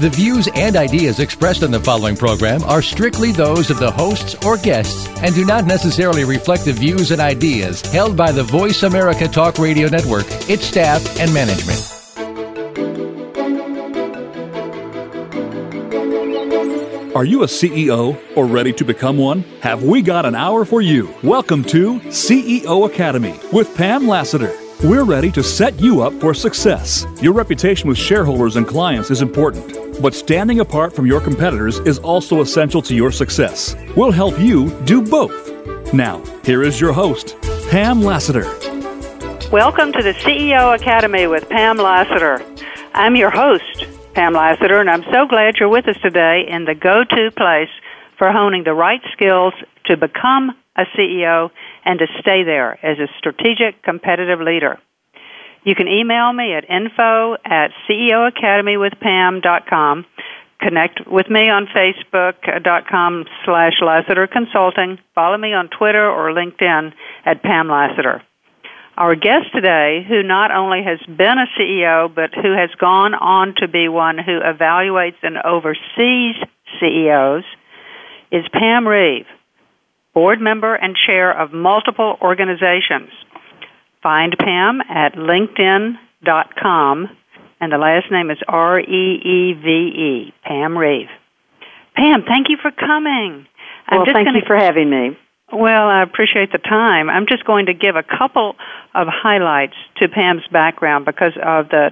The views and ideas expressed on the following program are strictly those of the hosts or guests and do not necessarily reflect the views and ideas held by the Voice America Talk Radio Network, its staff, and management. Are you a CEO or ready to become one? Have we got an hour for you? Welcome to CEO Academy with Pam Lassiter. We're ready to set you up for success. Your reputation with shareholders and clients is important, but standing apart from your competitors is also essential to your success. We'll help you do both. Now, here is your host, Pam Lassiter. Welcome to the CEO Academy with Pam Lassiter. I'm your host, Pam Lassiter, and I'm so glad you're with us today in the go to place for honing the right skills to become a CEO and to stay there as a strategic competitive leader. You can email me at info at ceoacademywithpam.com. Connect with me on Facebook.com uh, slash Lassiter Consulting. Follow me on Twitter or LinkedIn at Pam Lassiter. Our guest today, who not only has been a CEO, but who has gone on to be one who evaluates and oversees CEOs, is Pam Reeve, board member and chair of multiple organizations. Find Pam at linkedin.com, and the last name is R E E V E, Pam Reeve. Pam, thank you for coming. I'm well, thank gonna, you for having me. Well, I appreciate the time. I'm just going to give a couple of highlights to Pam's background because of the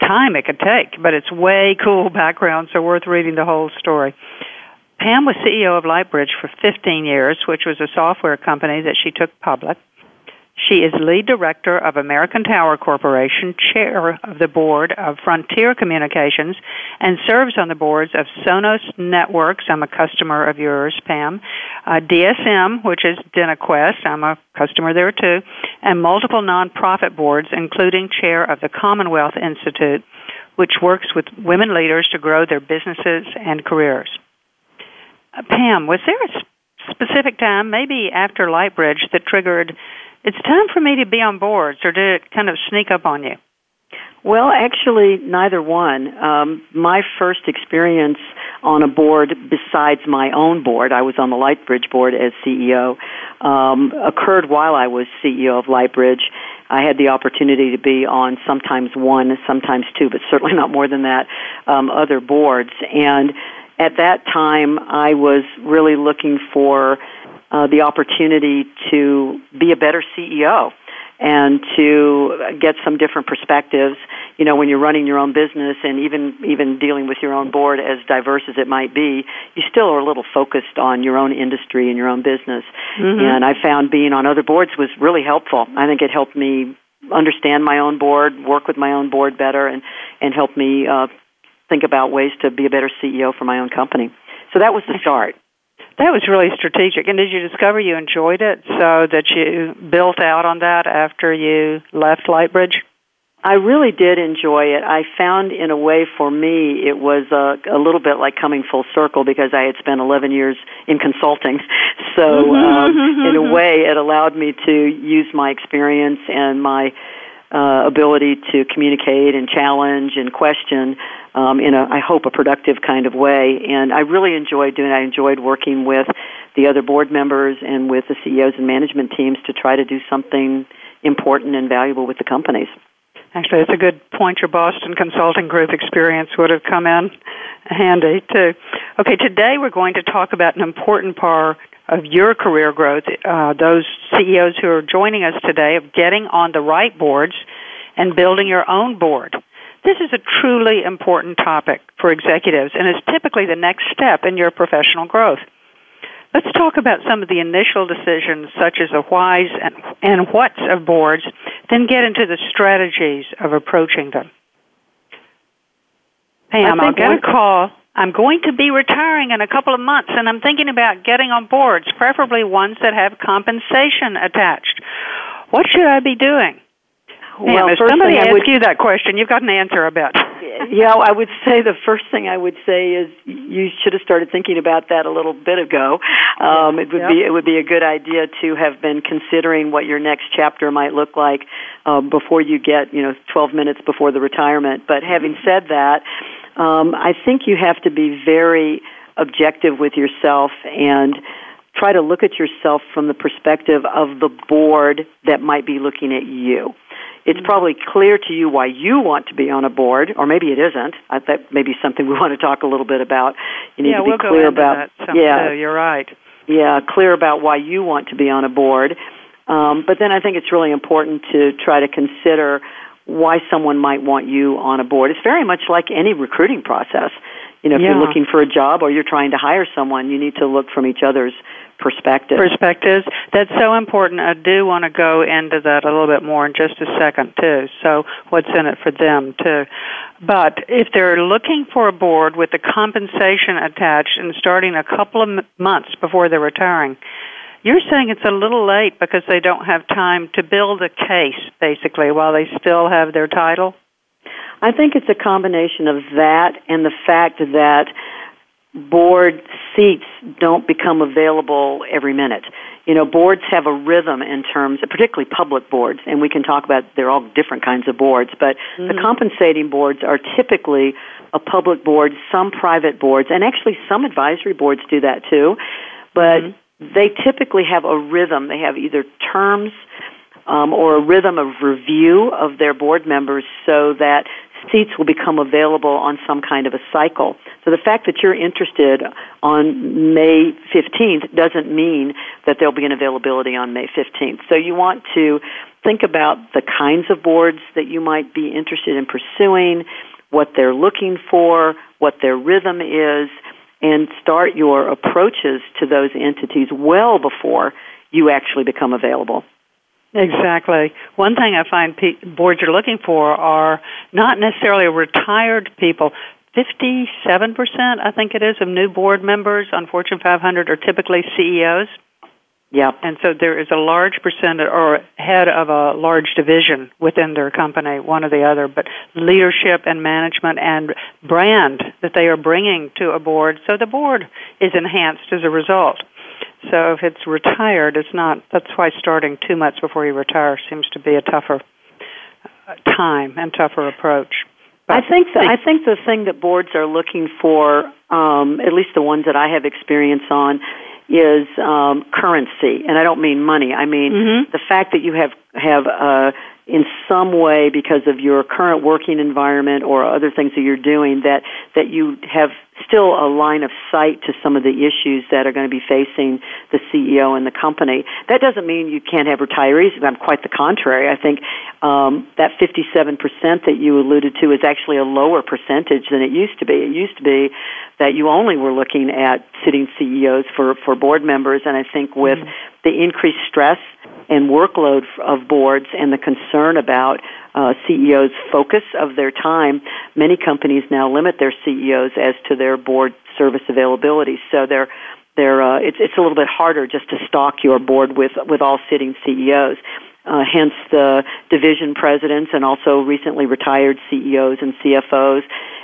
time it could take, but it's way cool background, so worth reading the whole story. Pam was CEO of Lightbridge for 15 years, which was a software company that she took public. She is lead director of American Tower Corporation, chair of the board of Frontier Communications, and serves on the boards of Sonus Networks. I'm a customer of yours, Pam. Uh, DSM, which is DentaQuest. I'm a customer there too. And multiple nonprofit boards, including chair of the Commonwealth Institute, which works with women leaders to grow their businesses and careers. Uh, Pam, was there a specific time, maybe after Lightbridge, that triggered it's time for me to be on boards, or did it kind of sneak up on you? Well, actually, neither one. Um, my first experience on a board, besides my own board, I was on the Lightbridge board as CEO, um, occurred while I was CEO of Lightbridge. I had the opportunity to be on sometimes one, sometimes two, but certainly not more than that, um, other boards. And at that time, I was really looking for uh, the opportunity to be a better CEO and to get some different perspectives. You know, when you're running your own business and even even dealing with your own board, as diverse as it might be, you still are a little focused on your own industry and your own business. Mm-hmm. And I found being on other boards was really helpful. I think it helped me understand my own board, work with my own board better, and and help me uh, think about ways to be a better CEO for my own company. So that was the start. That was really strategic. And did you discover you enjoyed it so that you built out on that after you left Lightbridge? I really did enjoy it. I found in a way for me it was a, a little bit like coming full circle because I had spent 11 years in consulting. So mm-hmm, um, in a way it allowed me to use my experience and my uh, ability to communicate and challenge and question um, in a, I hope, a productive kind of way. And I really enjoyed doing. I enjoyed working with the other board members and with the CEOs and management teams to try to do something important and valuable with the companies. Actually, it's a good point. Your Boston Consulting Group experience would have come in handy too. Okay, today we're going to talk about an important part of your career growth. Uh, those CEOs who are joining us today of getting on the right boards and building your own board. This is a truly important topic for executives and is typically the next step in your professional growth. Let's talk about some of the initial decisions, such as the whys and, and whats of boards, then get into the strategies of approaching them. Pam, I'll get a call. I'm going to be retiring in a couple of months, and I'm thinking about getting on boards, preferably ones that have compensation attached. What should I be doing? well, if somebody asks would, you that question, you've got an answer about. yeah, I would say the first thing I would say is you should have started thinking about that a little bit ago. Um, it would yep. be it would be a good idea to have been considering what your next chapter might look like uh, before you get you know 12 minutes before the retirement. But having said that, um, I think you have to be very objective with yourself and try to look at yourself from the perspective of the board that might be looking at you. It's mm-hmm. probably clear to you why you want to be on a board, or maybe it isn't. I, that may be something we want to talk a little bit about. You need yeah, to be we'll clear about. yeah, too. you're right. Yeah, clear about why you want to be on a board. Um, but then I think it's really important to try to consider why someone might want you on a board. It's very much like any recruiting process. You know, if yeah. you're looking for a job or you're trying to hire someone, you need to look from each other's perspectives. Perspectives. That's so important. I do want to go into that a little bit more in just a second, too. So, what's in it for them, too? But if they're looking for a board with the compensation attached and starting a couple of months before they're retiring, you're saying it's a little late because they don't have time to build a case, basically, while they still have their title? I think it's a combination of that and the fact that board seats don't become available every minute. You know, boards have a rhythm in terms, particularly public boards, and we can talk about they're all different kinds of boards, but mm-hmm. the compensating boards are typically a public board, some private boards, and actually some advisory boards do that too. But mm-hmm. They typically have a rhythm. They have either terms um, or a rhythm of review of their board members so that seats will become available on some kind of a cycle. So the fact that you're interested on May 15th doesn't mean that there'll be an availability on May 15th. So you want to think about the kinds of boards that you might be interested in pursuing, what they're looking for, what their rhythm is, and start your approaches to those entities well before you actually become available. Exactly. One thing I find pe- boards are looking for are not necessarily retired people. 57%, I think it is, of new board members on Fortune 500 are typically CEOs. Yep. And so there is a large percentage or head of a large division within their company, one or the other, but leadership and management and brand that they are bringing to a board. So the board is enhanced as a result. So if it's retired, it's not. That's why starting two months before you retire seems to be a tougher uh, time and tougher approach. But I think the, I think the thing that boards are looking for, um, at least the ones that I have experience on, is um, currency, and I don't mean money. I mean mm-hmm. the fact that you have have uh, in some way because of your current working environment or other things that you're doing that that you have still a line of sight to some of the issues that are going to be facing the CEO and the company. That doesn't mean you can't have retirees. I'm quite the contrary. I think um, that 57% that you alluded to is actually a lower percentage than it used to be. It used to be that you only were looking at sitting CEOs for, for board members, and I think with mm-hmm. the increased stress and workload of boards and the concern about uh, CEOs' focus of their time, many companies now limit their CEOs as to their board service availability. So they're they're uh, it's it's a little bit harder just to stock your board with with all sitting CEOs. Uh, hence the division presidents and also recently retired CEOs and CFOs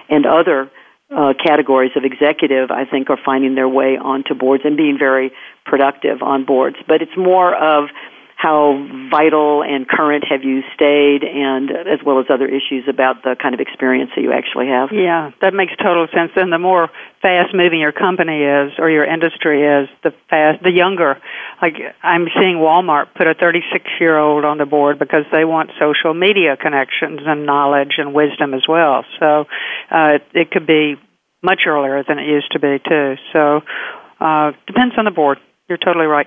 and other uh, categories of executive, I think, are finding their way onto boards and being very productive on boards. But it's more of how vital and current have you stayed, and as well as other issues about the kind of experience that you actually have. Yeah, that makes total sense. And the more fast moving your company is or your industry is, the fast, the younger. Like I'm seeing Walmart put a 36 year old on the board because they want social media connections and knowledge and wisdom as well. So uh, it could be much earlier than it used to be too. So uh, depends on the board. You're totally right.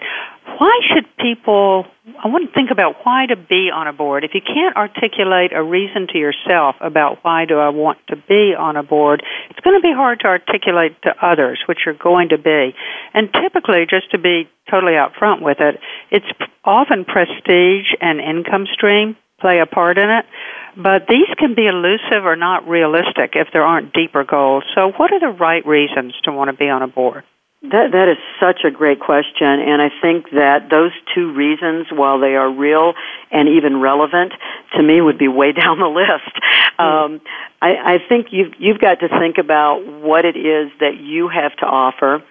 Why should people, I want to think about why to be on a board. If you can't articulate a reason to yourself about why do I want to be on a board, it's going to be hard to articulate to others, which you're going to be. And typically, just to be totally upfront with it, it's often prestige and income stream play a part in it. But these can be elusive or not realistic if there aren't deeper goals. So, what are the right reasons to want to be on a board? That that is such a great question, and I think that those two reasons, while they are real and even relevant, to me would be way down the list. Mm. Um, I, I think you've you've got to think about what it is that you have to offer,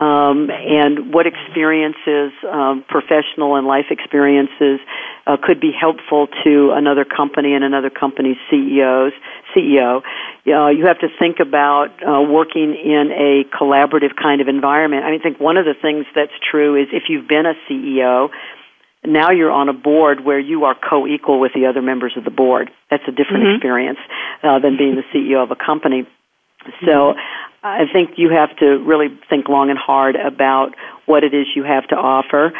um, and what experiences, um, professional and life experiences, uh, could be helpful to another company and another company's CEOs. CEO, uh, you have to think about uh, working in a collaborative kind of environment. I mean, I think one of the things that's true is if you've been a CEO, now you're on a board where you are co-equal with the other members of the board. That's a different mm-hmm. experience uh, than being the CEO of a company. So I think you have to really think long and hard about what it is you have to offer.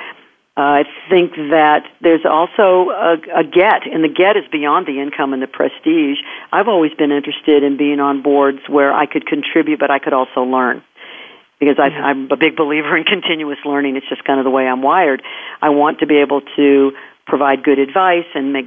I think that there's also a, a get, and the get is beyond the income and the prestige. I've always been interested in being on boards where I could contribute, but I could also learn. Because I, I'm a big believer in continuous learning. It's just kind of the way I'm wired. I want to be able to provide good advice and make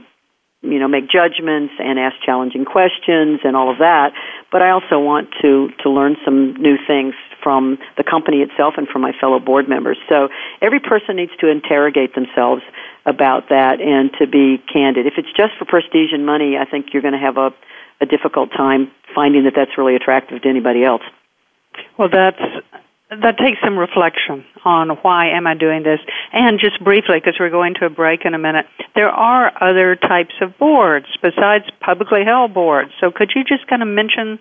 you know make judgments and ask challenging questions and all of that. But i also want to to learn some new things from the company itself and from my fellow board members. So every person needs to interrogate themselves about that and to be candid. If it's just for prestige and money i think you're going to have a a difficult time finding that that's really attractive to anybody else. Well that's that takes some reflection on why am I doing this. And just briefly, because we're going to a break in a minute, there are other types of boards besides publicly held boards. So could you just kind of mention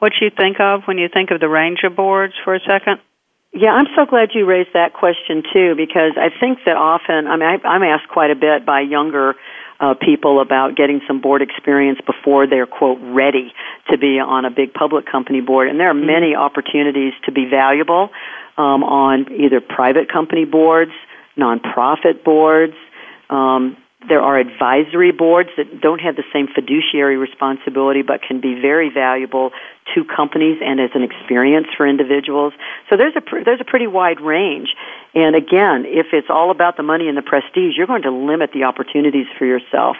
what you think of when you think of the range of boards for a second? Yeah, I'm so glad you raised that question too, because I think that often, I mean, I'm asked quite a bit by younger uh, people about getting some board experience before they're quote ready to be on a big public company board. And there are mm-hmm. many opportunities to be valuable um, on either private company boards, nonprofit boards. Um, there are advisory boards that don't have the same fiduciary responsibility but can be very valuable to companies and as an experience for individuals. So there's a there's a pretty wide range. And again, if it's all about the money and the prestige, you're going to limit the opportunities for yourself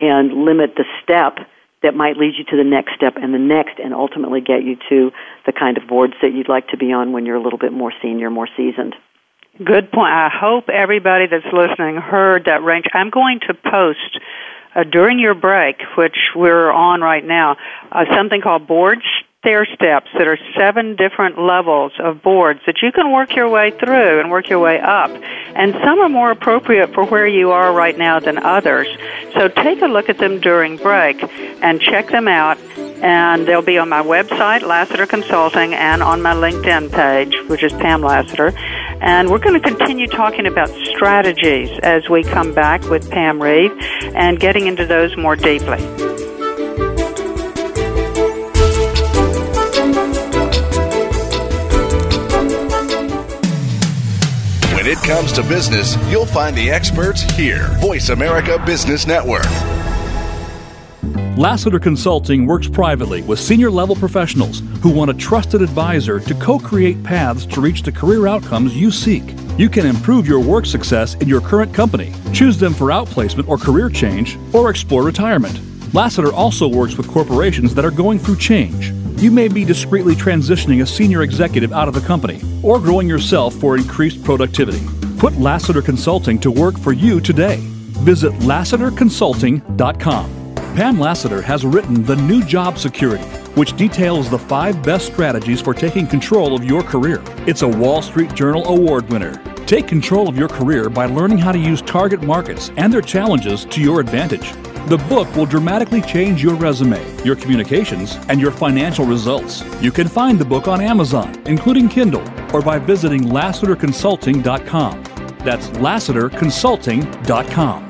and limit the step that might lead you to the next step and the next and ultimately get you to the kind of boards that you'd like to be on when you're a little bit more senior, more seasoned. Good point. I hope everybody that's listening heard that range. I'm going to post uh, during your break, which we're on right now, uh, something called board stair steps that are seven different levels of boards that you can work your way through and work your way up. And some are more appropriate for where you are right now than others. So take a look at them during break and check them out. And they'll be on my website, Lassiter Consulting, and on my LinkedIn page, which is Pam Lassiter. And we're going to continue talking about strategies as we come back with Pam Reeve and getting into those more deeply. When it comes to business, you'll find the experts here. Voice America Business Network. Lassiter Consulting works privately with senior level professionals who want a trusted advisor to co create paths to reach the career outcomes you seek. You can improve your work success in your current company, choose them for outplacement or career change, or explore retirement. Lassiter also works with corporations that are going through change you may be discreetly transitioning a senior executive out of the company or growing yourself for increased productivity. Put Lassiter Consulting to work for you today. Visit LassiterConsulting.com. Pam Lassiter has written The New Job Security, which details the five best strategies for taking control of your career. It's a Wall Street Journal Award winner. Take control of your career by learning how to use target markets and their challenges to your advantage. The book will dramatically change your resume, your communications, and your financial results. You can find the book on Amazon, including Kindle, or by visiting LassiterConsulting.com. That's LassiterConsulting.com.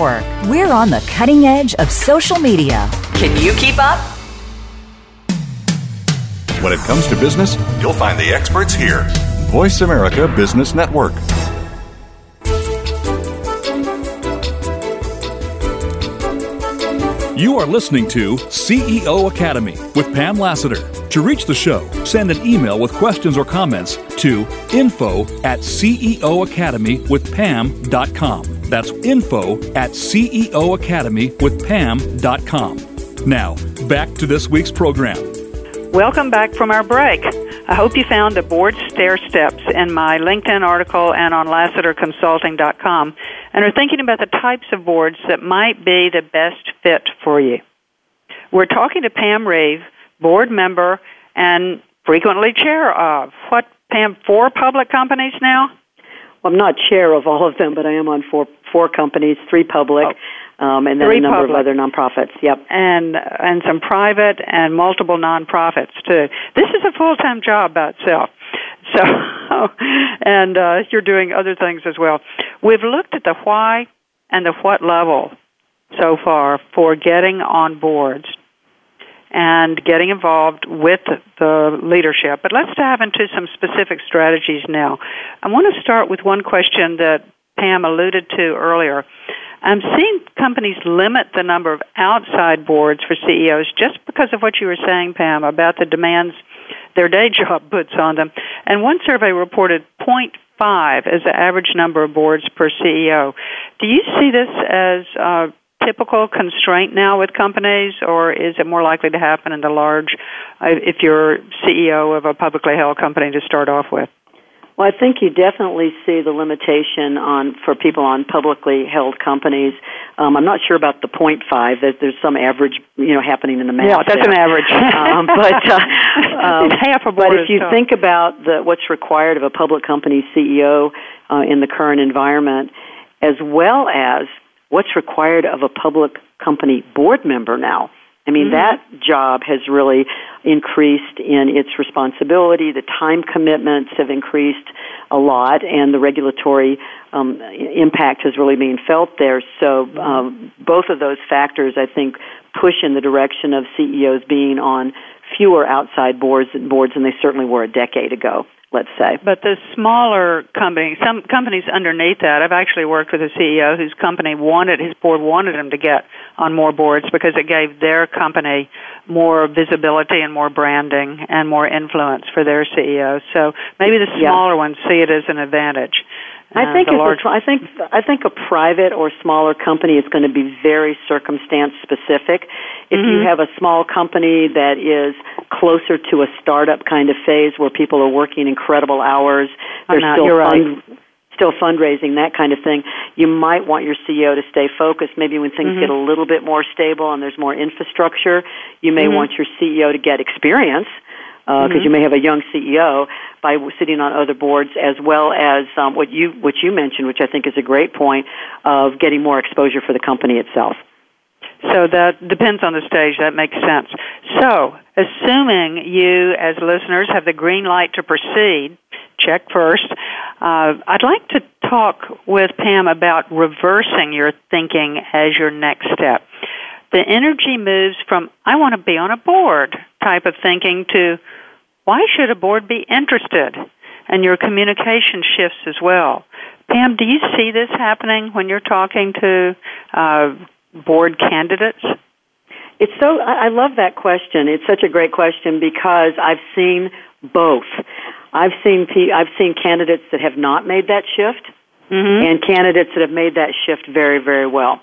Network. We're on the cutting edge of social media. Can you keep up? When it comes to business, you'll find the experts here. Voice America Business Network. You are listening to CEO Academy with Pam Lassiter. To reach the show, send an email with questions or comments to info at ceoacademywithpam.com. That's info at ceoacademywithpam.com. Now, back to this week's program. Welcome back from our break. I hope you found the board stair steps in my LinkedIn article and on LassiterConsulting.com and are thinking about the types of boards that might be the best fit for you. We're talking to Pam Reeve, board member and frequently chair of what, Pam, four public companies now? Well, I'm not chair of all of them, but I am on four four companies, three public, oh. um, and then three a number public. of other nonprofits. Yep, and and some private and multiple nonprofits too. This is a full time job by itself. So, and uh, you're doing other things as well. We've looked at the why and the what level so far for getting on boards and getting involved with the leadership. But let's dive into some specific strategies now. I want to start with one question that Pam alluded to earlier. I'm seeing companies limit the number of outside boards for CEOs just because of what you were saying, Pam, about the demands their day job puts on them. And one survey reported 0.5 as the average number of boards per CEO. Do you see this as a typical constraint now with companies, or is it more likely to happen in the large, uh, if you're CEO of a publicly held company to start off with? Well, I think you definitely see the limitation on for people on publicly held companies. Um, I'm not sure about the point five. That there's some average, you know, happening in the math. Yeah, that's an average. um, but uh, um, half a. But if you tough. think about the what's required of a public company CEO uh, in the current environment, as well as what's required of a public company board member now. I mean, mm-hmm. that job has really increased in its responsibility. The time commitments have increased a lot, and the regulatory um, impact has really been felt there. So, um, both of those factors, I think, push in the direction of CEOs being on fewer outside boards boards than they certainly were a decade ago let's say. But the smaller companies, some companies underneath that, I've actually worked with a CEO whose company wanted, his board wanted him to get on more boards because it gave their company more visibility and more branding and more influence for their CEO. So maybe the smaller yeah. ones see it as an advantage. I think it's large... a, I think I think a private or smaller company is going to be very circumstance specific. If mm-hmm. you have a small company that is closer to a startup kind of phase where people are working incredible hours, they're still You're fund, right. still fundraising, that kind of thing. You might want your CEO to stay focused. Maybe when things mm-hmm. get a little bit more stable and there's more infrastructure, you may mm-hmm. want your CEO to get experience because uh, mm-hmm. you may have a young CEO by sitting on other boards, as well as um, what you what you mentioned, which I think is a great point of getting more exposure for the company itself. So that depends on the stage. That makes sense. So, assuming you, as listeners, have the green light to proceed, check first. Uh, I'd like to talk with Pam about reversing your thinking as your next step. The energy moves from "I want to be on a board" type of thinking to why should a board be interested? And your communication shifts as well. Pam, do you see this happening when you're talking to uh, board candidates? It's so, I love that question. It's such a great question because I've seen both. I've seen, I've seen candidates that have not made that shift mm-hmm. and candidates that have made that shift very, very well.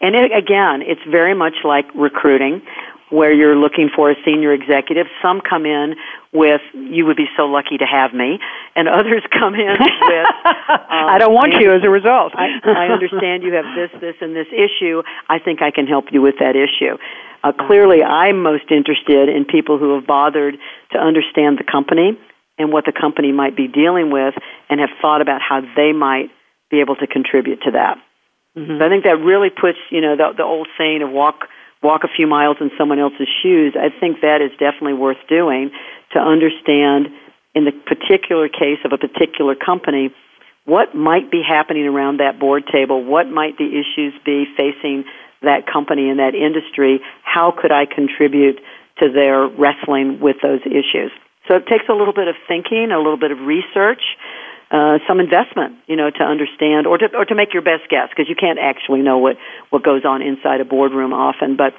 And it, again, it's very much like recruiting where you're looking for a senior executive. Some come in with, you would be so lucky to have me, and others come in with, um, I don't want you as a result. I, I understand you have this, this, and this issue. I think I can help you with that issue. Uh, clearly, I'm most interested in people who have bothered to understand the company and what the company might be dealing with and have thought about how they might be able to contribute to that. Mm-hmm. So I think that really puts, you know, the, the old saying of walk walk a few miles in someone else's shoes, I think that is definitely worth doing to understand in the particular case of a particular company what might be happening around that board table, what might the issues be facing that company and that industry, how could I contribute to their wrestling with those issues. So it takes a little bit of thinking, a little bit of research, uh, some investment, you know, to understand or to or to make your best guess because you can't actually know what what goes on inside a boardroom often, but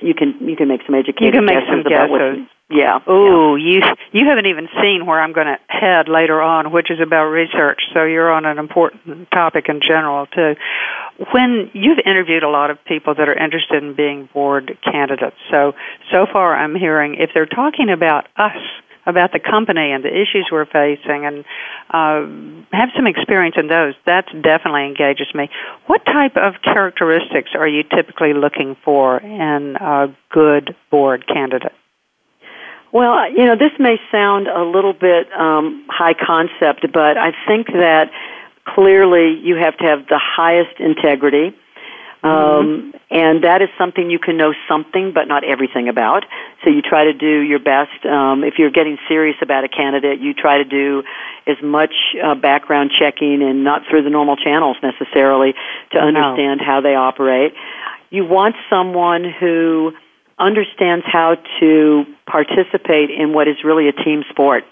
you can you can make some educated you can make some guesses. what yeah. Oh, you you haven't even seen where I'm going to head later on, which is about research. So you're on an important topic in general too. When you've interviewed a lot of people that are interested in being board candidates, so so far I'm hearing if they're talking about us about the company and the issues we're facing and uh, have some experience in those, that definitely engages me. What type of characteristics are you typically looking for in a good board candidate? Well, you know, this may sound a little bit um, high concept, but I think that clearly you have to have the highest integrity um, and that is something you can know something but not everything about. So you try to do your best. Um, if you're getting serious about a candidate, you try to do as much uh, background checking and not through the normal channels necessarily to understand no. how they operate. You want someone who understands how to participate in what is really a team sport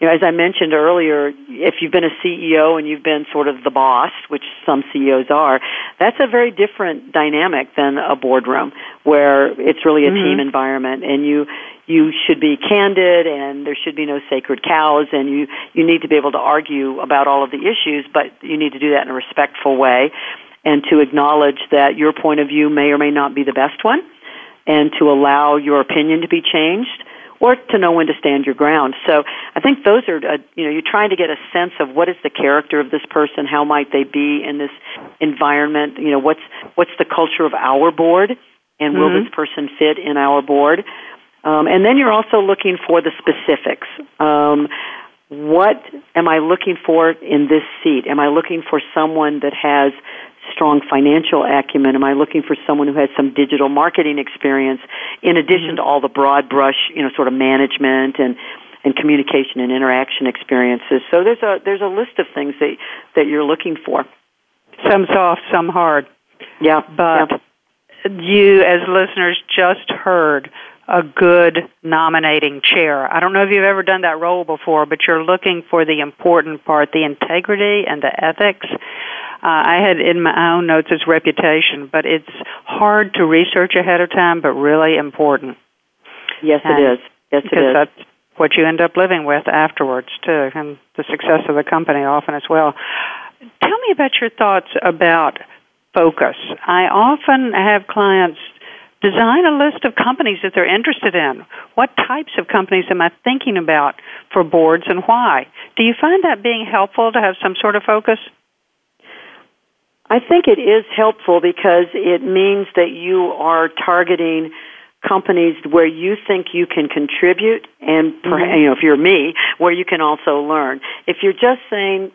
you know, as I mentioned earlier, if you've been a CEO and you've been sort of the boss, which some CEOs are, that's a very different dynamic than a boardroom where it's really a mm-hmm. team environment and you you should be candid and there should be no sacred cows and you you need to be able to argue about all of the issues, but you need to do that in a respectful way and to acknowledge that your point of view may or may not be the best one and to allow your opinion to be changed or to know when to stand your ground. So I think those are, uh, you know, you're trying to get a sense of what is the character of this person, how might they be in this environment, you know, what's, what's the culture of our board, and will mm-hmm. this person fit in our board? Um, and then you're also looking for the specifics. Um, what am I looking for in this seat? Am I looking for someone that has strong financial acumen? Am I looking for someone who has some digital marketing experience in addition mm-hmm. to all the broad brush, you know, sort of management and and communication and interaction experiences? So there's a there's a list of things that that you're looking for. Some soft, some hard. Yeah, but yeah. you as listeners just heard a good nominating chair. I don't know if you've ever done that role before, but you're looking for the important part, the integrity and the ethics. Uh, I had in my own notes its reputation, but it's hard to research ahead of time, but really important. Yes, and it is. Yes, it is. That's what you end up living with afterwards too, and the success of the company often as well. Tell me about your thoughts about focus. I often have clients design a list of companies that they're interested in. What types of companies am I thinking about for boards and why? Do you find that being helpful to have some sort of focus? I think it is helpful because it means that you are targeting companies where you think you can contribute and mm-hmm. you know if you're me where you can also learn if you're just saying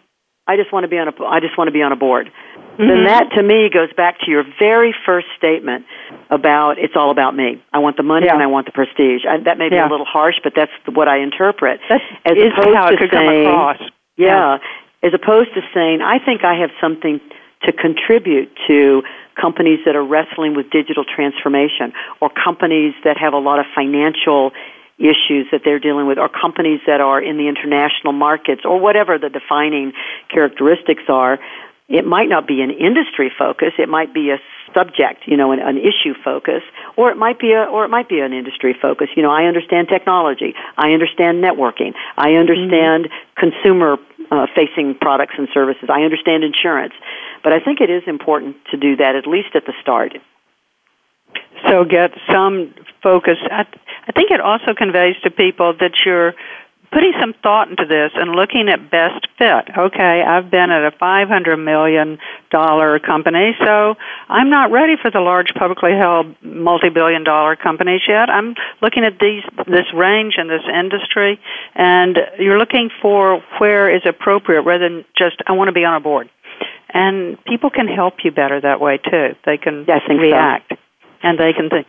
i just want to be on a i just want to be on a board mm-hmm. then that to me goes back to your very first statement about it's all about me i want the money yeah. and i want the prestige I, that may be yeah. a little harsh but that's what i interpret that as opposed how to could saying come across. yeah, yeah as opposed to saying i think i have something to contribute to companies that are wrestling with digital transformation or companies that have a lot of financial issues that they're dealing with or companies that are in the international markets or whatever the defining characteristics are it might not be an industry focus. It might be a subject you know an, an issue focus or it might be a or it might be an industry focus. You know i understand technology. I understand networking. I understand mm-hmm. consumer uh, facing products and services. I understand insurance, but I think it is important to do that at least at the start. So get some focus. I, I think it also conveys to people that you're putting some thought into this and looking at best fit. Okay, I've been at a $500 million company, so I'm not ready for the large publicly held multi-billion dollar companies yet. I'm looking at these, this range and this industry, and you're looking for where is appropriate rather than just, I want to be on a board. And people can help you better that way too. They can yeah, react. So. And they can think,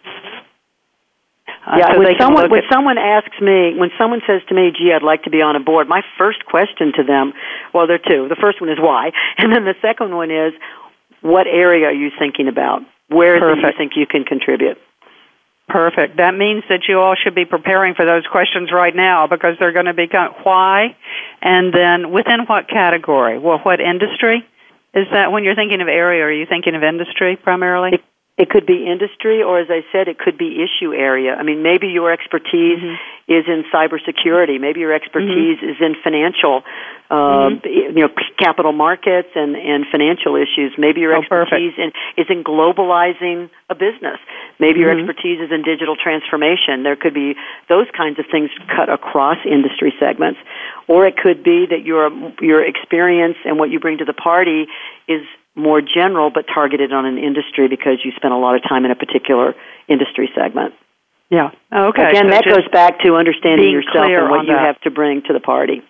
uh, yeah, so when someone when someone asks me, when someone says to me, "Gee, I'd like to be on a board," my first question to them, well, there are two. The first one is why, and then the second one is, what area are you thinking about? Where do you think you can contribute? Perfect. That means that you all should be preparing for those questions right now because they're going to be why, and then within what category? Well, what industry? Is that when you're thinking of area? Are you thinking of industry primarily? It, it could be industry, or as I said, it could be issue area. I mean, maybe your expertise mm-hmm. is in cybersecurity. Maybe your expertise mm-hmm. is in financial uh, mm-hmm. you know, capital markets and, and financial issues. Maybe your oh, expertise in, is in globalizing a business. Maybe your mm-hmm. expertise is in digital transformation. There could be those kinds of things cut across industry segments. Or it could be that your, your experience and what you bring to the party is more general but targeted on an industry because you spent a lot of time in a particular industry segment. Yeah. Okay. Again, so that goes back to understanding yourself and what you that. have to bring to the party.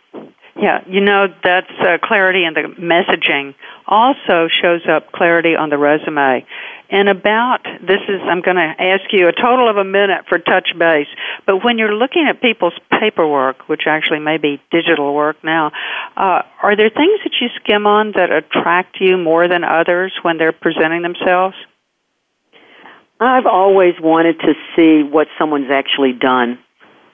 Yeah, you know, that's uh, clarity in the messaging also shows up clarity on the resume. And about this is, I'm going to ask you a total of a minute for touch base. But when you're looking at people's paperwork, which actually may be digital work now, uh, are there things that you skim on that attract you more than others when they're presenting themselves? I've always wanted to see what someone's actually done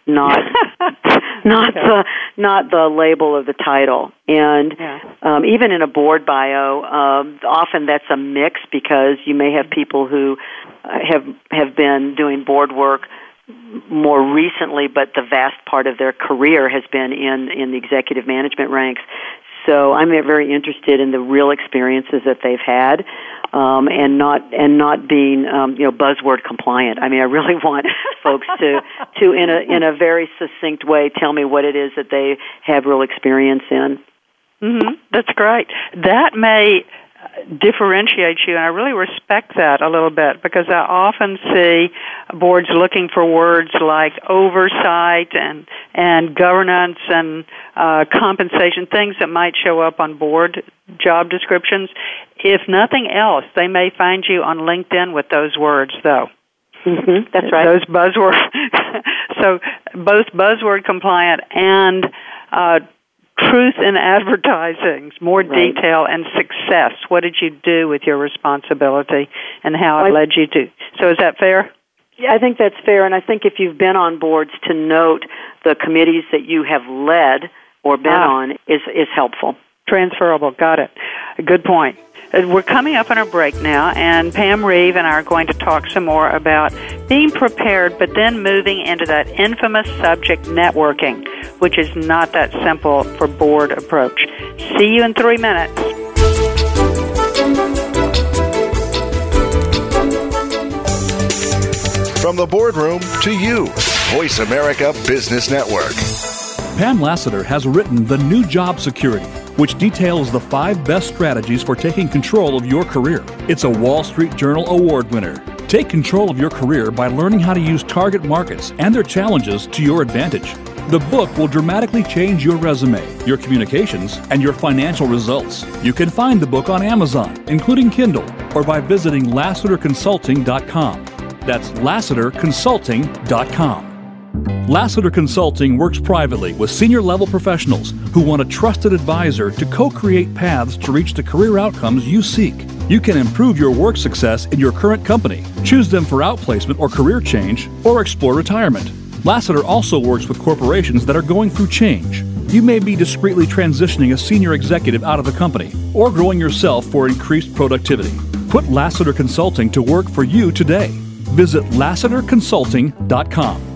not not okay. the not the label of the title. And yeah. um, even in a board bio, um, often that's a mix because you may have people who uh, have have been doing board work more recently, but the vast part of their career has been in in the executive management ranks. So I'm very interested in the real experiences that they've had, um, and not and not being um, you know buzzword compliant. I mean, I really want folks to to in a in a very succinct way tell me what it is that they have real experience in. Mm-hmm. That's great. That may differentiates you, and I really respect that a little bit because I often see boards looking for words like oversight and and governance and uh, compensation, things that might show up on board job descriptions. If nothing else, they may find you on LinkedIn with those words, though. Mm-hmm, that's right. Those buzzwords. so both buzzword compliant and uh, truth in advertising, more right. detail and success. What did you do with your responsibility and how it I, led you to? So is that fair? Yeah, I think that's fair, and I think if you've been on boards to note the committees that you have led or been ah. on is is helpful. Transferable. Got it. Good point. Uh, we're coming up on a break now, and Pam Reeve and I are going to talk some more about being prepared, but then moving into that infamous subject networking, which is not that simple for board approach. See you in three minutes. From the boardroom to you, Voice America Business Network. Pam Lassiter has written The New Job Security which details the five best strategies for taking control of your career. It's a Wall Street Journal Award winner. Take control of your career by learning how to use target markets and their challenges to your advantage. The book will dramatically change your resume, your communications, and your financial results. You can find the book on Amazon, including Kindle, or by visiting LassiterConsulting.com. That's LassiterConsulting.com. Lassiter Consulting works privately with senior level professionals who want a trusted advisor to co create paths to reach the career outcomes you seek. You can improve your work success in your current company, choose them for outplacement or career change, or explore retirement. Lassiter also works with corporations that are going through change. You may be discreetly transitioning a senior executive out of the company or growing yourself for increased productivity. Put Lassiter Consulting to work for you today. Visit LassiterConsulting.com.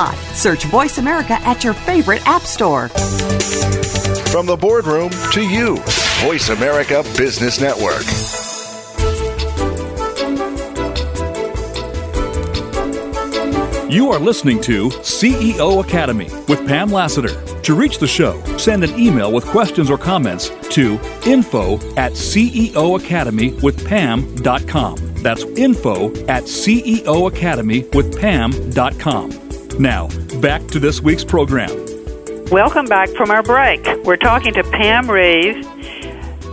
spot. Search Voice America at your favorite app store. From the boardroom to you, Voice America Business Network. You are listening to CEO Academy with Pam Lassiter. To reach the show, send an email with questions or comments to info at ceoacademywithpam.com. That's info at CEOacademywithpam.com. Now, back to this week's program. Welcome back from our break. We're talking to Pam Reeve,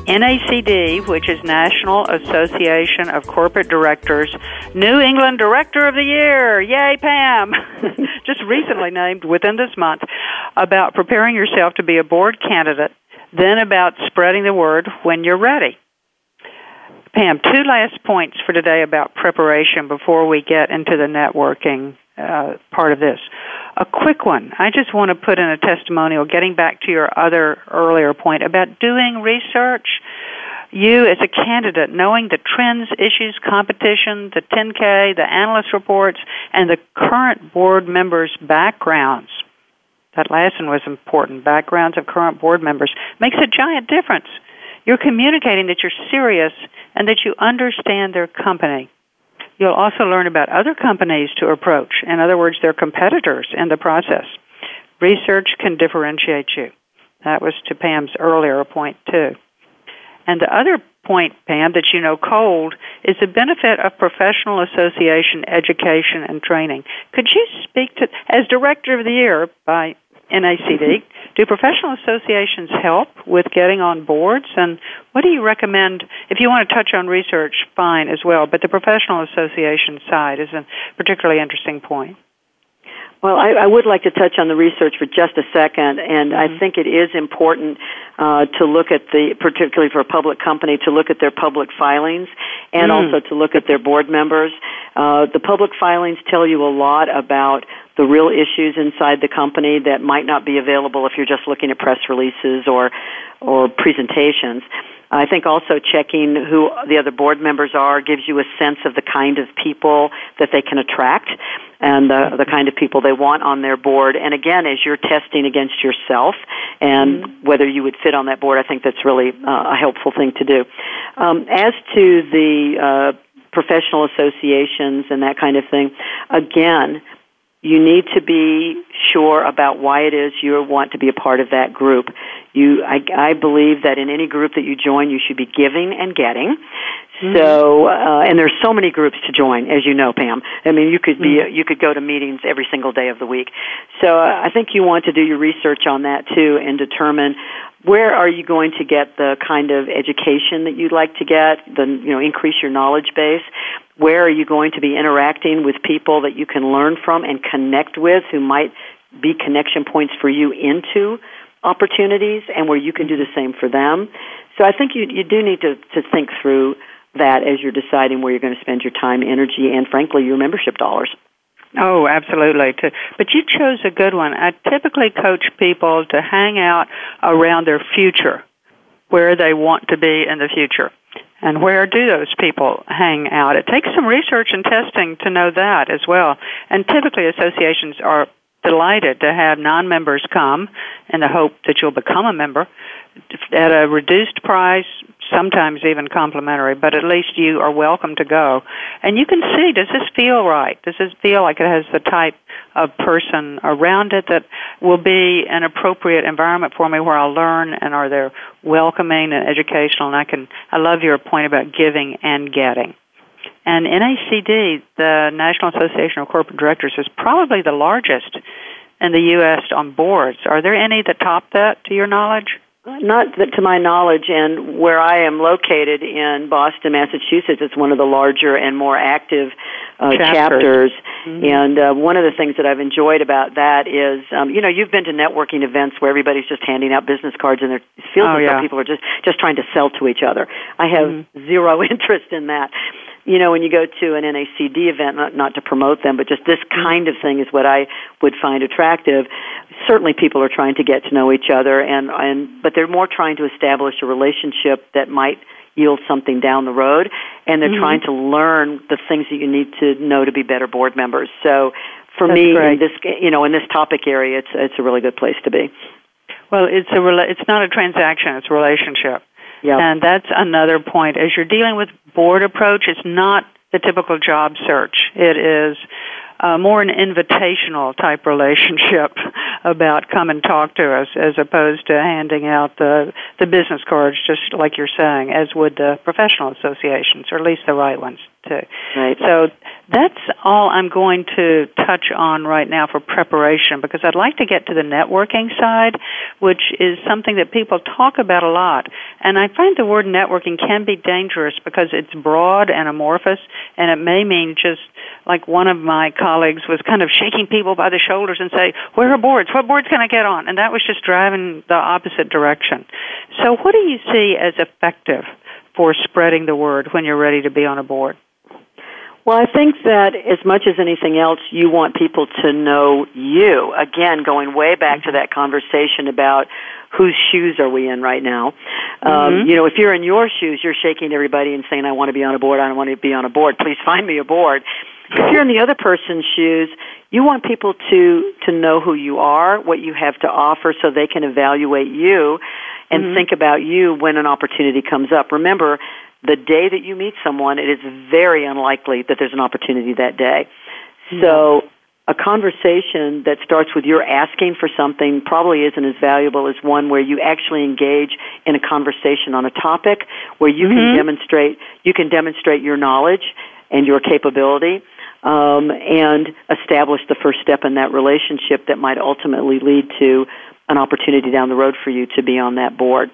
NACD, which is National Association of Corporate Directors, New England Director of the Year. Yay, Pam! Just recently named within this month about preparing yourself to be a board candidate, then about spreading the word when you're ready. Pam, two last points for today about preparation before we get into the networking uh, part of this. A quick one. I just want to put in a testimonial, getting back to your other earlier point about doing research. You, as a candidate, knowing the trends, issues, competition, the 10K, the analyst reports, and the current board members' backgrounds. That last one was important. Backgrounds of current board members makes a giant difference. You're communicating that you're serious and that you understand their company. You'll also learn about other companies to approach, in other words, their competitors in the process. Research can differentiate you. That was to Pam's earlier point, too. And the other point, Pam, that you know cold is the benefit of professional association education and training. Could you speak to, as Director of the Year by NACD. Do professional associations help with getting on boards? And what do you recommend? If you want to touch on research, fine as well, but the professional association side is a particularly interesting point. Well, I, I would like to touch on the research for just a second, and mm-hmm. I think it is important uh, to look at the, particularly for a public company, to look at their public filings and mm. also to look at their board members. Uh, the public filings tell you a lot about the real issues inside the company that might not be available if you're just looking at press releases or or presentations. I think also checking who the other board members are gives you a sense of the kind of people that they can attract and the, the kind of people they want on their board. And again, as you're testing against yourself and mm-hmm. whether you would fit on that board, I think that's really uh, a helpful thing to do. Um, as to the uh, professional associations and that kind of thing, again, you need to be sure about why it is you want to be a part of that group. You, I, I believe that in any group that you join, you should be giving and getting. Mm-hmm. So, uh, and there's so many groups to join, as you know, Pam. I mean, you could be, mm-hmm. you could go to meetings every single day of the week. So, uh, I think you want to do your research on that too, and determine where are you going to get the kind of education that you'd like to get, the you know, increase your knowledge base. Where are you going to be interacting with people that you can learn from and connect with, who might be connection points for you into opportunities, and where you can do the same for them. So, I think you you do need to to think through that as you're deciding where you're going to spend your time, energy, and frankly, your membership dollars. Oh, absolutely. But you chose a good one. I typically coach people to hang out around their future, where they want to be in the future. And where do those people hang out? It takes some research and testing to know that as well. And typically associations are delighted to have non-members come in the hope that you'll become a member at a reduced price, sometimes even complimentary, but at least you are welcome to go. And you can see, does this feel right? Does this feel like it has the type of person around it that will be an appropriate environment for me where I'll learn and are they welcoming and educational and I can, I love your point about giving and getting. And NACD, the National Association of Corporate Directors, is probably the largest in the U.S. on boards. Are there any that top that, to your knowledge? Not that, to my knowledge, and where I am located in Boston, Massachusetts, it's one of the larger and more active uh, chapters. chapters. Mm-hmm. And uh, one of the things that I've enjoyed about that is, um, you know, you've been to networking events where everybody's just handing out business cards, and it feels oh, as yeah. people are just just trying to sell to each other. I have mm-hmm. zero interest in that you know, when you go to an NACD event, not, not to promote them, but just this kind of thing is what I would find attractive. Certainly, people are trying to get to know each other, and and but they're more trying to establish a relationship that might yield something down the road, and they're mm-hmm. trying to learn the things that you need to know to be better board members. So, for That's me, great. in this you know in this topic area, it's it's a really good place to be. Well, it's a it's not a transaction; it's a relationship. Yep. And that's another point. As you're dealing with board approach, it's not the typical job search. It is uh, more an invitational type relationship about come and talk to us as opposed to handing out the the business cards just like you're saying as would the professional associations or at least the right ones too. Right. So that's all I'm going to touch on right now for preparation because I'd like to get to the networking side, which is something that people talk about a lot. And I find the word networking can be dangerous because it's broad and amorphous and it may mean just like one of my colleagues was kind of shaking people by the shoulders and say, where are boards? What boards can I get on? And that was just driving the opposite direction. So what do you see as effective for spreading the word when you're ready to be on a board? Well, I think that as much as anything else, you want people to know you. Again, going way back to that conversation about whose shoes are we in right now. Um, Mm-hmm. you know, if you're in your shoes, you're shaking everybody and saying, I want to be on a board, I don't want to be on a board, please find me a board. If you're in the other person's shoes, you want people to, to know who you are, what you have to offer so they can evaluate you and Mm-hmm. think about you when an opportunity comes up. Remember, the day that you meet someone, it is very unlikely that there's an opportunity that day. So, a conversation that starts with you're asking for something probably isn't as valuable as one where you actually engage in a conversation on a topic where you can demonstrate you can demonstrate your knowledge and your capability um, and establish the first step in that relationship that might ultimately lead to an opportunity down the road for you to be on that board.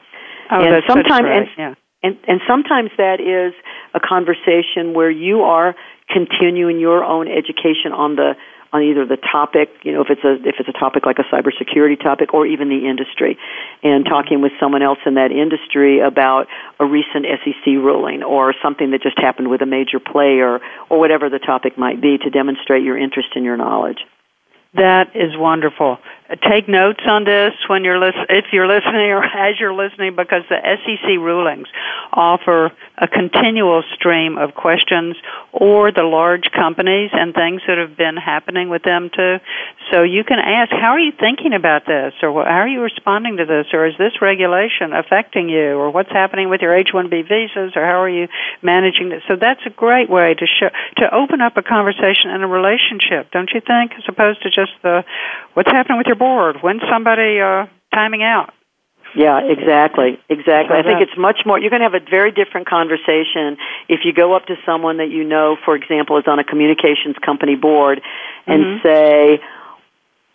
Oh, and that's sometimes great. and, yeah. And and sometimes that is a conversation where you are continuing your own education on the on either the topic, you know, if it's a if it's a topic like a cybersecurity topic, or even the industry, and talking with someone else in that industry about a recent SEC ruling or something that just happened with a major player, or whatever the topic might be, to demonstrate your interest and your knowledge. That is wonderful. Uh, Take notes on this when you're lis- if you're listening or as you're listening because the SEC rulings offer a continual stream of questions or the large companies and things that have been happening with them too. So you can ask, how are you thinking about this? Or how are you responding to this? Or is this regulation affecting you? Or what's happening with your H-1B visas? Or how are you managing this? So that's a great way to show, to open up a conversation and a relationship, don't you think, as opposed to just the what's happening with your board? When's somebody uh, timing out? Yeah, exactly. Exactly. I think it's much more, you're going to have a very different conversation if you go up to someone that you know, for example, is on a communications company board and Mm-hmm. say,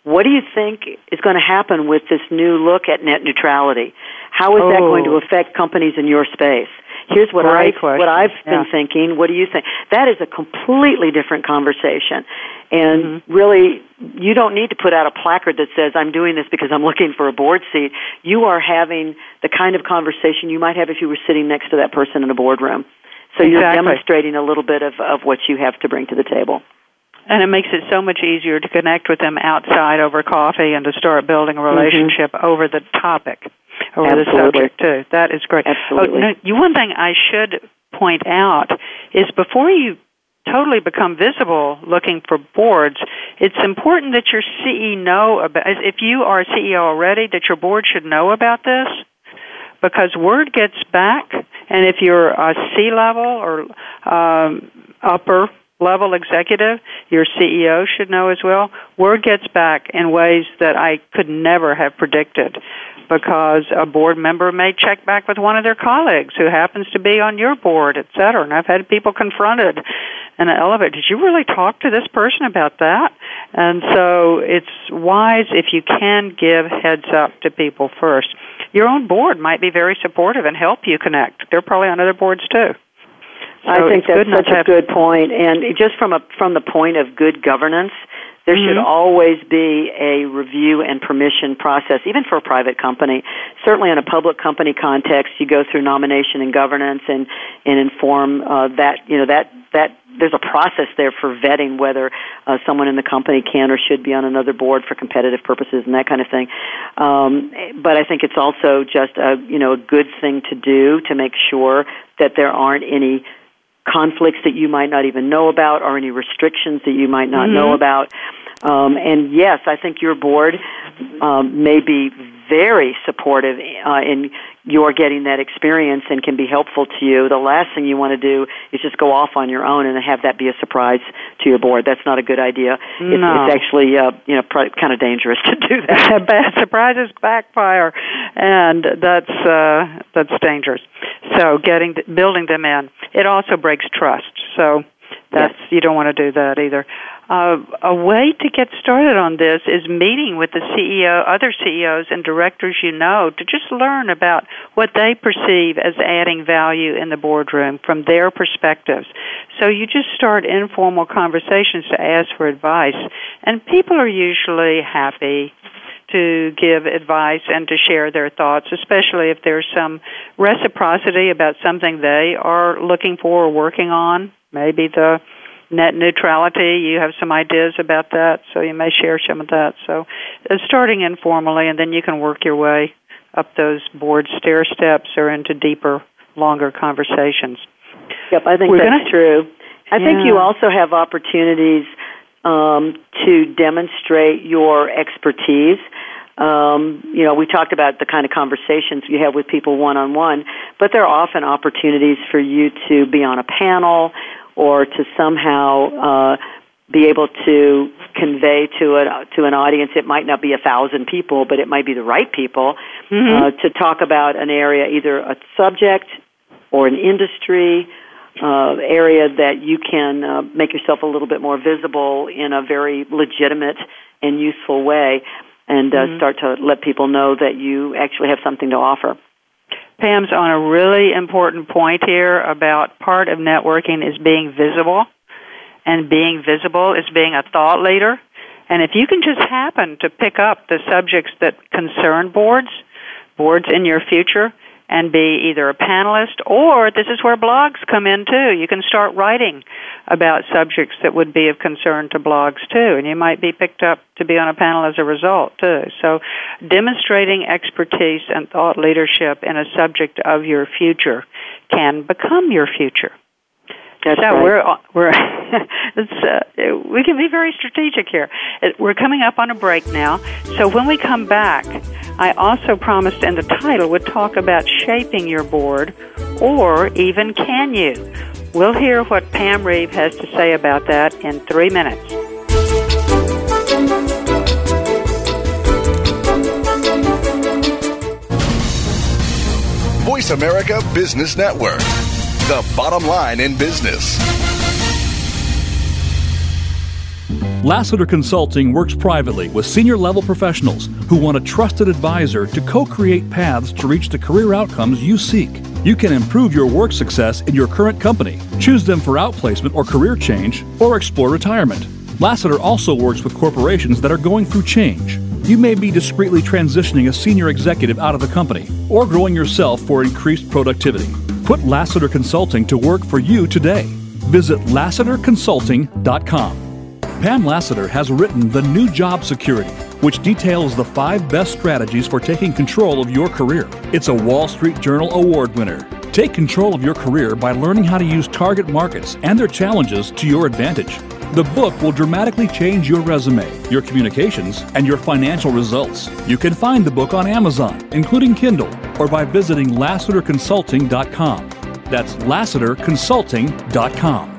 what do you think is going to happen with this new look at net neutrality? How is that Oh. going to affect companies in your space? Here's what Great I question. what I've Yeah. been thinking. What do you think? That is a completely different conversation. And Mm-hmm. really you don't need to put out a placard that says I'm doing this because I'm looking for a board seat. You are having the kind of conversation you might have if you were sitting next to that person in a boardroom. So you're demonstrating a little bit of, of what you have to bring to the table. And it makes it so much easier to connect with them outside over coffee and to start building a relationship over the topic, over the Mm-hmm. Absolutely. subject too. That is great. Absolutely. Oh, no, you, one thing I should point out is before you totally become visible looking for boards, it's important that your CEO know about, if you are a CEO already, that your board should know about this because word gets back, and if you're a C level or um, upper level executive, your CEO should know as well. Word gets back in ways that I could never have predicted because a board member may check back with one of their colleagues who happens to be on your board, et cetera. And I've had people confronted in an elevator. Did you really talk to this person about that? And so it's wise if you can give heads up to people first. Your own board might be very supportive and help you connect. They're probably on other boards too. I think that's such a good point. And just from a from the point of good governance, there should Mhm. always be a review and permission process, even for a private company. Certainly, in a public company context, you go through nomination and governance and and inform uh, that you know that that there's a process there for vetting whether uh, someone in the company can or should be on another board for competitive purposes and that kind of thing. Um, but I think it's also just a you know a good thing to do to make sure that there aren't any conflicts that you might not even know about or any restrictions that you might not know about. Um, and yes, I think your board um, may be very supportive uh, in your getting that experience and can be helpful to you. The last thing you want to do is just go off on your own and have that be a surprise to your board. That's not a good idea. It's, No. it's actually uh, you know pr- kind of dangerous to do that. bad surprises backfire, and that's uh, that's dangerous. So getting building them in. It also breaks trust. So that's Yes. you don't want to do that either. Uh, a way to get started on this is meeting with the CEO, other CEOs and directors you know to just learn about what they perceive as adding value in the boardroom from their perspectives. So you just start informal conversations to ask for advice, and people are usually happy to give advice and to share their thoughts, especially if there's some reciprocity about something they are looking for or working on. Maybe the net neutrality, you have some ideas about that, so you may share some of that. So uh, starting informally, and then you can work your way up those board stair steps or into deeper, longer conversations. Yep, I think We're that's gonna- true. I think you also have opportunities um, to demonstrate your expertise. Um, you know, we talked about the kind of conversations you have with people one on one, but there are often opportunities for you to be on a panel or to somehow uh, be able to convey to a, to an audience. It might not be a thousand people, but it might be the right people uh, to talk about an area, either a subject or an industry uh, area that you can uh, make yourself a little bit more visible in a very legitimate and useful way, and uh, start to let people know that you actually have something to offer. Pam's on a really important point here about part of networking is being visible, and being visible is being a thought leader. And if you can just happen to pick up the subjects that concern boards, boards in your future, and be either a panelist or this is where blogs come in too. You can start writing about subjects that would be of concern to blogs too, and you might be picked up to be on a panel as a result too. So, demonstrating expertise and thought leadership in a subject of your future can become your future. That's so right. we're we're it's, uh, we can be very strategic here. We're coming up on a break now. So when we come back, I also promised in the title would talk about shaping your board, or even can you? We'll hear what Pam Reeve has to say about that in three minutes. Voice America Business Network, the bottom line in business. Lassiter Consulting works privately with senior level professionals who want a trusted advisor to co create paths to reach the career outcomes you seek. You can improve your work success in your current company, choose them for outplacement or career change, or explore retirement. Lassiter also works with corporations that are going through change. You may be discreetly transitioning a senior executive out of the company or growing yourself for increased productivity. Put Lassiter Consulting to work for you today. Visit lassiterconsulting.com. Pam Lassiter has written The New Job Security, which details the five best strategies for taking control of your career. It's a Wall Street Journal Award winner. Take control of your career by learning how to use target markets and their challenges to your advantage. The book will dramatically change your resume, your communications, and your financial results. You can find the book on Amazon, including Kindle, or by visiting LassiterConsulting.com. That's LassiterConsulting.com.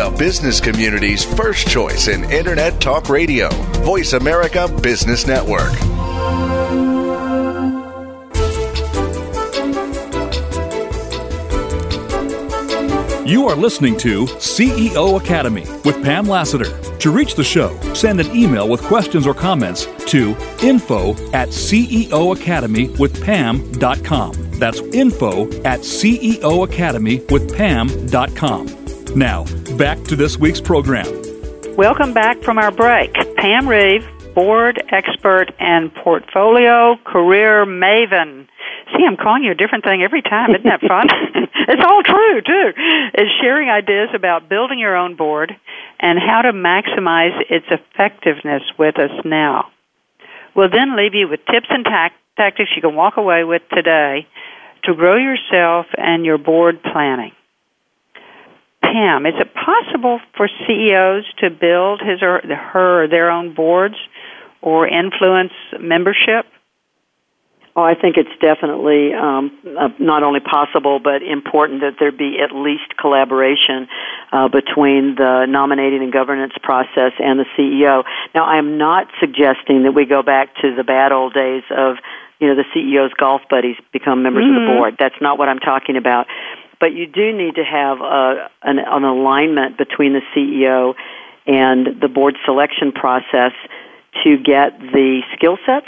The business community's first choice in Internet Talk Radio, Voice America Business Network. You are listening to CEO Academy with Pam Lassiter. To reach the show, send an email with questions or comments to info at ceoacademywithpam.com. That's info at ceoacademywithpam.com. Now, back to this week's program. Welcome back from our break. Pam Reeve, board expert and portfolio career maven. See, I'm calling you a different thing every time. Isn't that fun? it's all true, too. Is sharing ideas about building your own board and how to maximize its effectiveness with us now. We'll then leave you with tips and tac- tactics you can walk away with today to grow yourself and your board planning. Pam, is it possible for CEOs to build his or her or their own boards or influence membership? Oh, I think it's definitely um, uh, not only possible but important that there be at least collaboration uh, between the nominating and governance process and the CEO. Now, I am not suggesting that we go back to the bad old days of you know the CEO's golf buddies become members mm-hmm. of the mm-hmm. board. That's not what I'm talking about. But you do need to have a, an, an alignment between the CEO and the board selection process to get the skill sets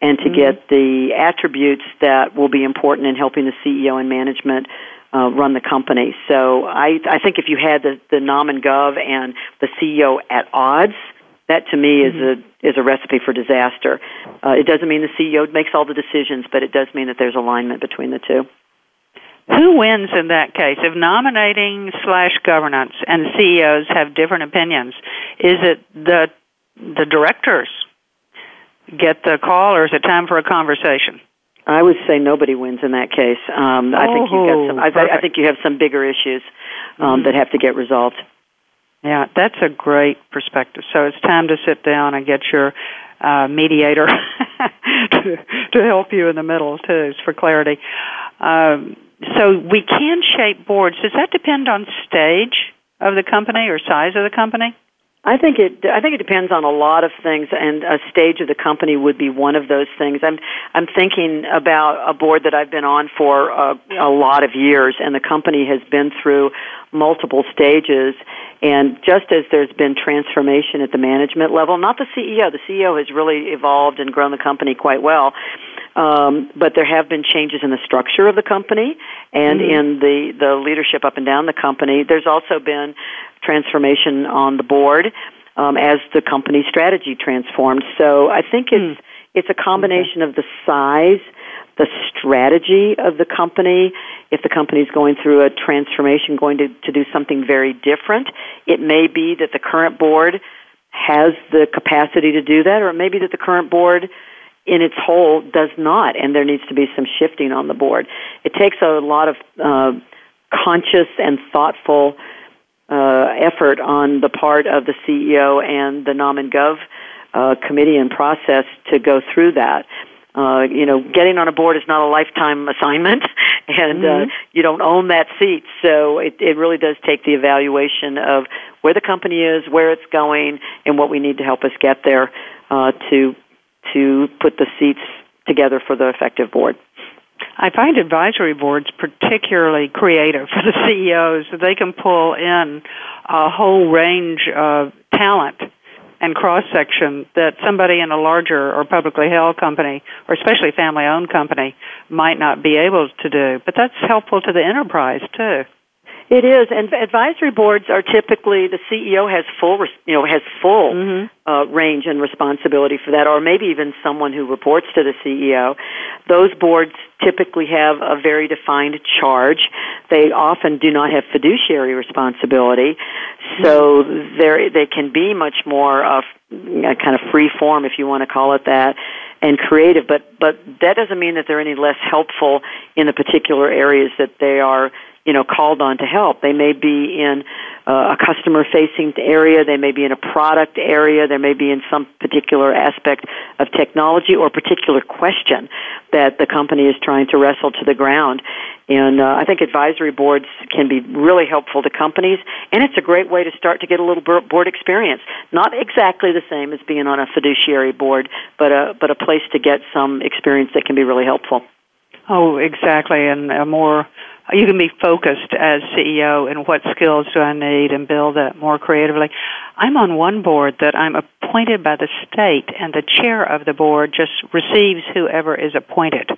and to mm-hmm. get the attributes that will be important in helping the CEO and management uh, run the company. So I, I think if you had the, the nom and gov and the CEO at odds, that to me is mm-hmm. a is a recipe for disaster. Uh, it doesn't mean the CEO makes all the decisions, but it does mean that there's alignment between the two. Who wins in that case? If nominating slash governance and CEOs have different opinions, is it the the directors get the call, or is it time for a conversation? I would say nobody wins in that case. Um, I think you got some. I, I, think you have some bigger issues um, mm-hmm. that have to get resolved. Yeah, that's a great perspective. So it's time to sit down and get your uh, mediator to, to help you in the middle too, for clarity. Um, so we can shape boards. Does that depend on stage of the company or size of the company? I think it. I think it depends on a lot of things, and a stage of the company would be one of those things. I'm. I'm thinking about a board that I've been on for a, a lot of years, and the company has been through multiple stages. And just as there's been transformation at the management level, not the CEO. The CEO has really evolved and grown the company quite well. Um, but there have been changes in the structure of the company and mm-hmm. in the, the leadership up and down the company. There's also been transformation on the board um, as the company strategy transformed. So I think it's mm. it's a combination okay. of the size, the strategy of the company. If the company is going through a transformation, going to, to do something very different, it may be that the current board has the capacity to do that, or it may be that the current board in its whole does not, and there needs to be some shifting on the board. It takes a lot of uh, conscious and thoughtful uh, effort on the part of the CEO and the Nom and Gov uh, committee and process to go through that. Uh, you know, getting on a board is not a lifetime assignment, and uh, mm-hmm. uh, you don't own that seat. So it, it really does take the evaluation of where the company is, where it's going, and what we need to help us get there uh, to to put the seats together for the effective board. I find advisory boards particularly creative for the CEOs. They can pull in a whole range of talent and cross section that somebody in a larger or publicly held company, or especially family owned company, might not be able to do. But that's helpful to the enterprise too. It is, and advisory boards are typically the CEO has full, you know, has full mm-hmm. uh, range and responsibility for that, or maybe even someone who reports to the CEO. Those boards typically have a very defined charge. They often do not have fiduciary responsibility, so mm-hmm. they they can be much more of a kind of free form, if you want to call it that, and creative. But but that doesn't mean that they're any less helpful in the particular areas that they are you know, called on to help. They may be in uh, a customer facing area, they may be in a product area, they may be in some particular aspect of technology or particular question that the company is trying to wrestle to the ground. And uh, I think advisory boards can be really helpful to companies, and it's a great way to start to get a little board experience. Not exactly the same as being on a fiduciary board, but a but a place to get some experience that can be really helpful. Oh, exactly, and a more you can be focused as CEO in what skills do I need and build that more creatively. I'm on one board that I'm appointed by the state, and the chair of the board just receives whoever is appointed.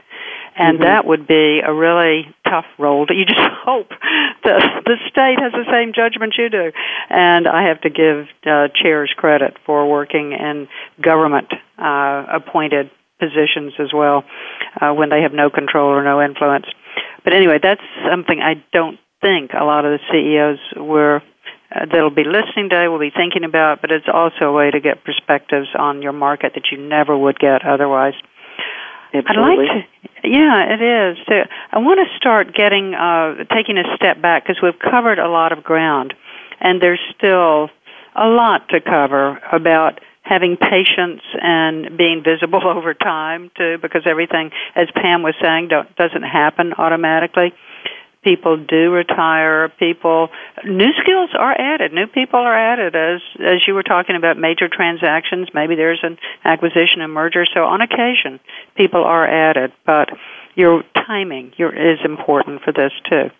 And mm-hmm. that would be a really tough role. You just hope that the state has the same judgment you do. And I have to give uh, chairs credit for working in government uh, appointed positions as well uh, when they have no control or no influence. But anyway, that's something I don't think a lot of the CEOs were uh, that'll be listening today will be thinking about, but it's also a way to get perspectives on your market that you never would get otherwise. Absolutely. I'd like to, yeah, it is. So I want to start getting, uh, taking a step back because we've covered a lot of ground, and there's still a lot to cover about having patience and being visible over time too because everything as Pam was saying doesn't happen automatically. People do retire. People new skills are added. New people are added. As as you were talking about major transactions maybe there's an acquisition and merger. So on occasion people are added but your timing your, is important for this too.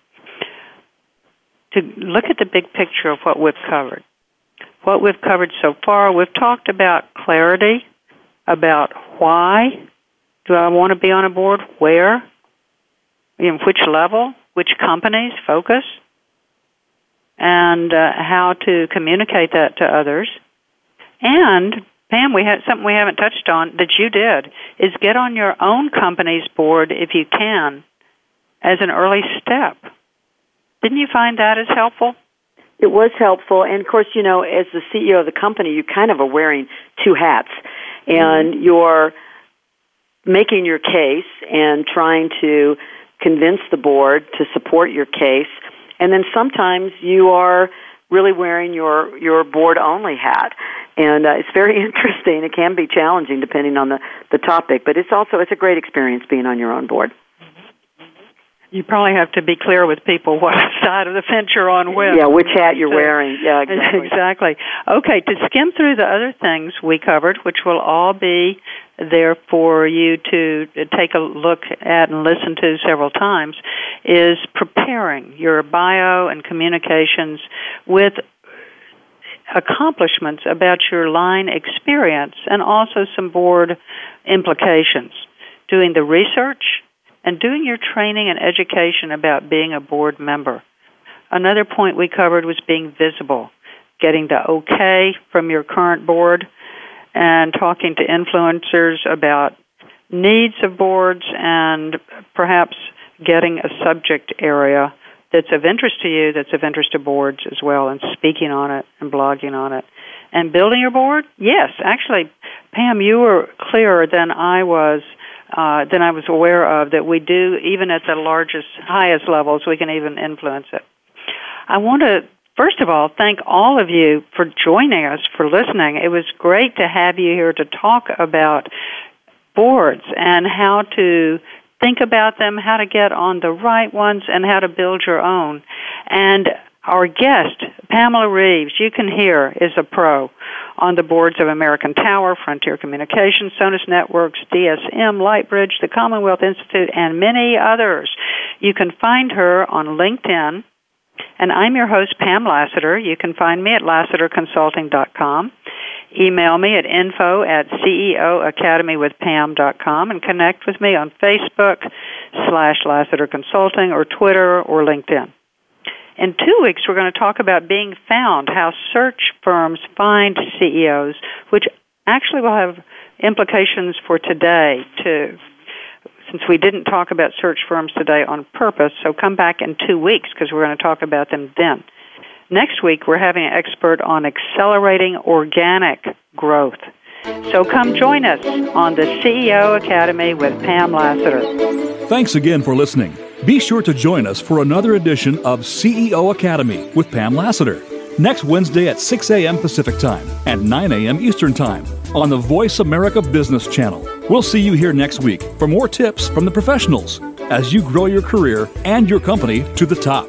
To look at the big picture of what we've covered what we've covered so far. We've talked about clarity, about why do I want to be on a board, where, in which level, which companies, focus, and uh, how to communicate that to others. And Pam, we had something we haven't touched on that you did is get on your own company's board if you can as an early step. Didn't you find that as helpful? It was helpful. And of course, you know, as the CEO of the company, you kind of are wearing two hats, and mm-hmm. you're making your case and trying to convince the board to support your case. And then sometimes you are really wearing your your board only hat and uh, it's very interesting it can be challenging depending on the the topic but it's also it's a great experience being on your own board you probably have to be clear with people what side of the fence you're on with. Yeah, which hat you're wearing. Yeah, exactly. exactly. Okay, to skim through the other things we covered, which will all be there for you to take a look at and listen to several times, is preparing your bio and communications with accomplishments about your line experience and also some board implications. Doing the research, and doing your training and education about being a board member. Another point we covered was being visible, getting the okay from your current board, and talking to influencers about needs of boards and perhaps getting a subject area that's of interest to you, that's of interest to boards as well, and speaking on it and blogging on it. And building your board? Yes, actually, Pam, you were clearer than I was uh, than I was aware of that we do, even at the largest, highest levels, we can even influence it. I want to, first of all, thank all of you for joining us, for listening. It was great to have you here to talk about boards and how to think about them, how to get on the right ones, and how to build your own. And our guest, Pamela Reeves, you can hear, is a pro on the boards of American Tower, Frontier Communications, Sonus Networks, DSM, Lightbridge, the Commonwealth Institute, and many others. You can find her on LinkedIn. And I'm your host, Pam Lassiter. You can find me at lassiterconsulting.com. Email me at info at ceoacademywithpam.com and connect with me on Facebook slash Lassiter Consulting or Twitter or LinkedIn. In two weeks, we're going to talk about being found, how search firms find CEOs, which actually will have implications for today, too. Since we didn't talk about search firms today on purpose, so come back in two weeks because we're going to talk about them then. Next week, we're having an expert on accelerating organic growth. So come join us on the CEO Academy with Pam Lassiter. Thanks again for listening. Be sure to join us for another edition of CEO Academy with Pam Lassiter next Wednesday at 6 a.m. Pacific Time and 9 a.m. Eastern Time on the Voice America Business Channel. We'll see you here next week for more tips from the professionals as you grow your career and your company to the top.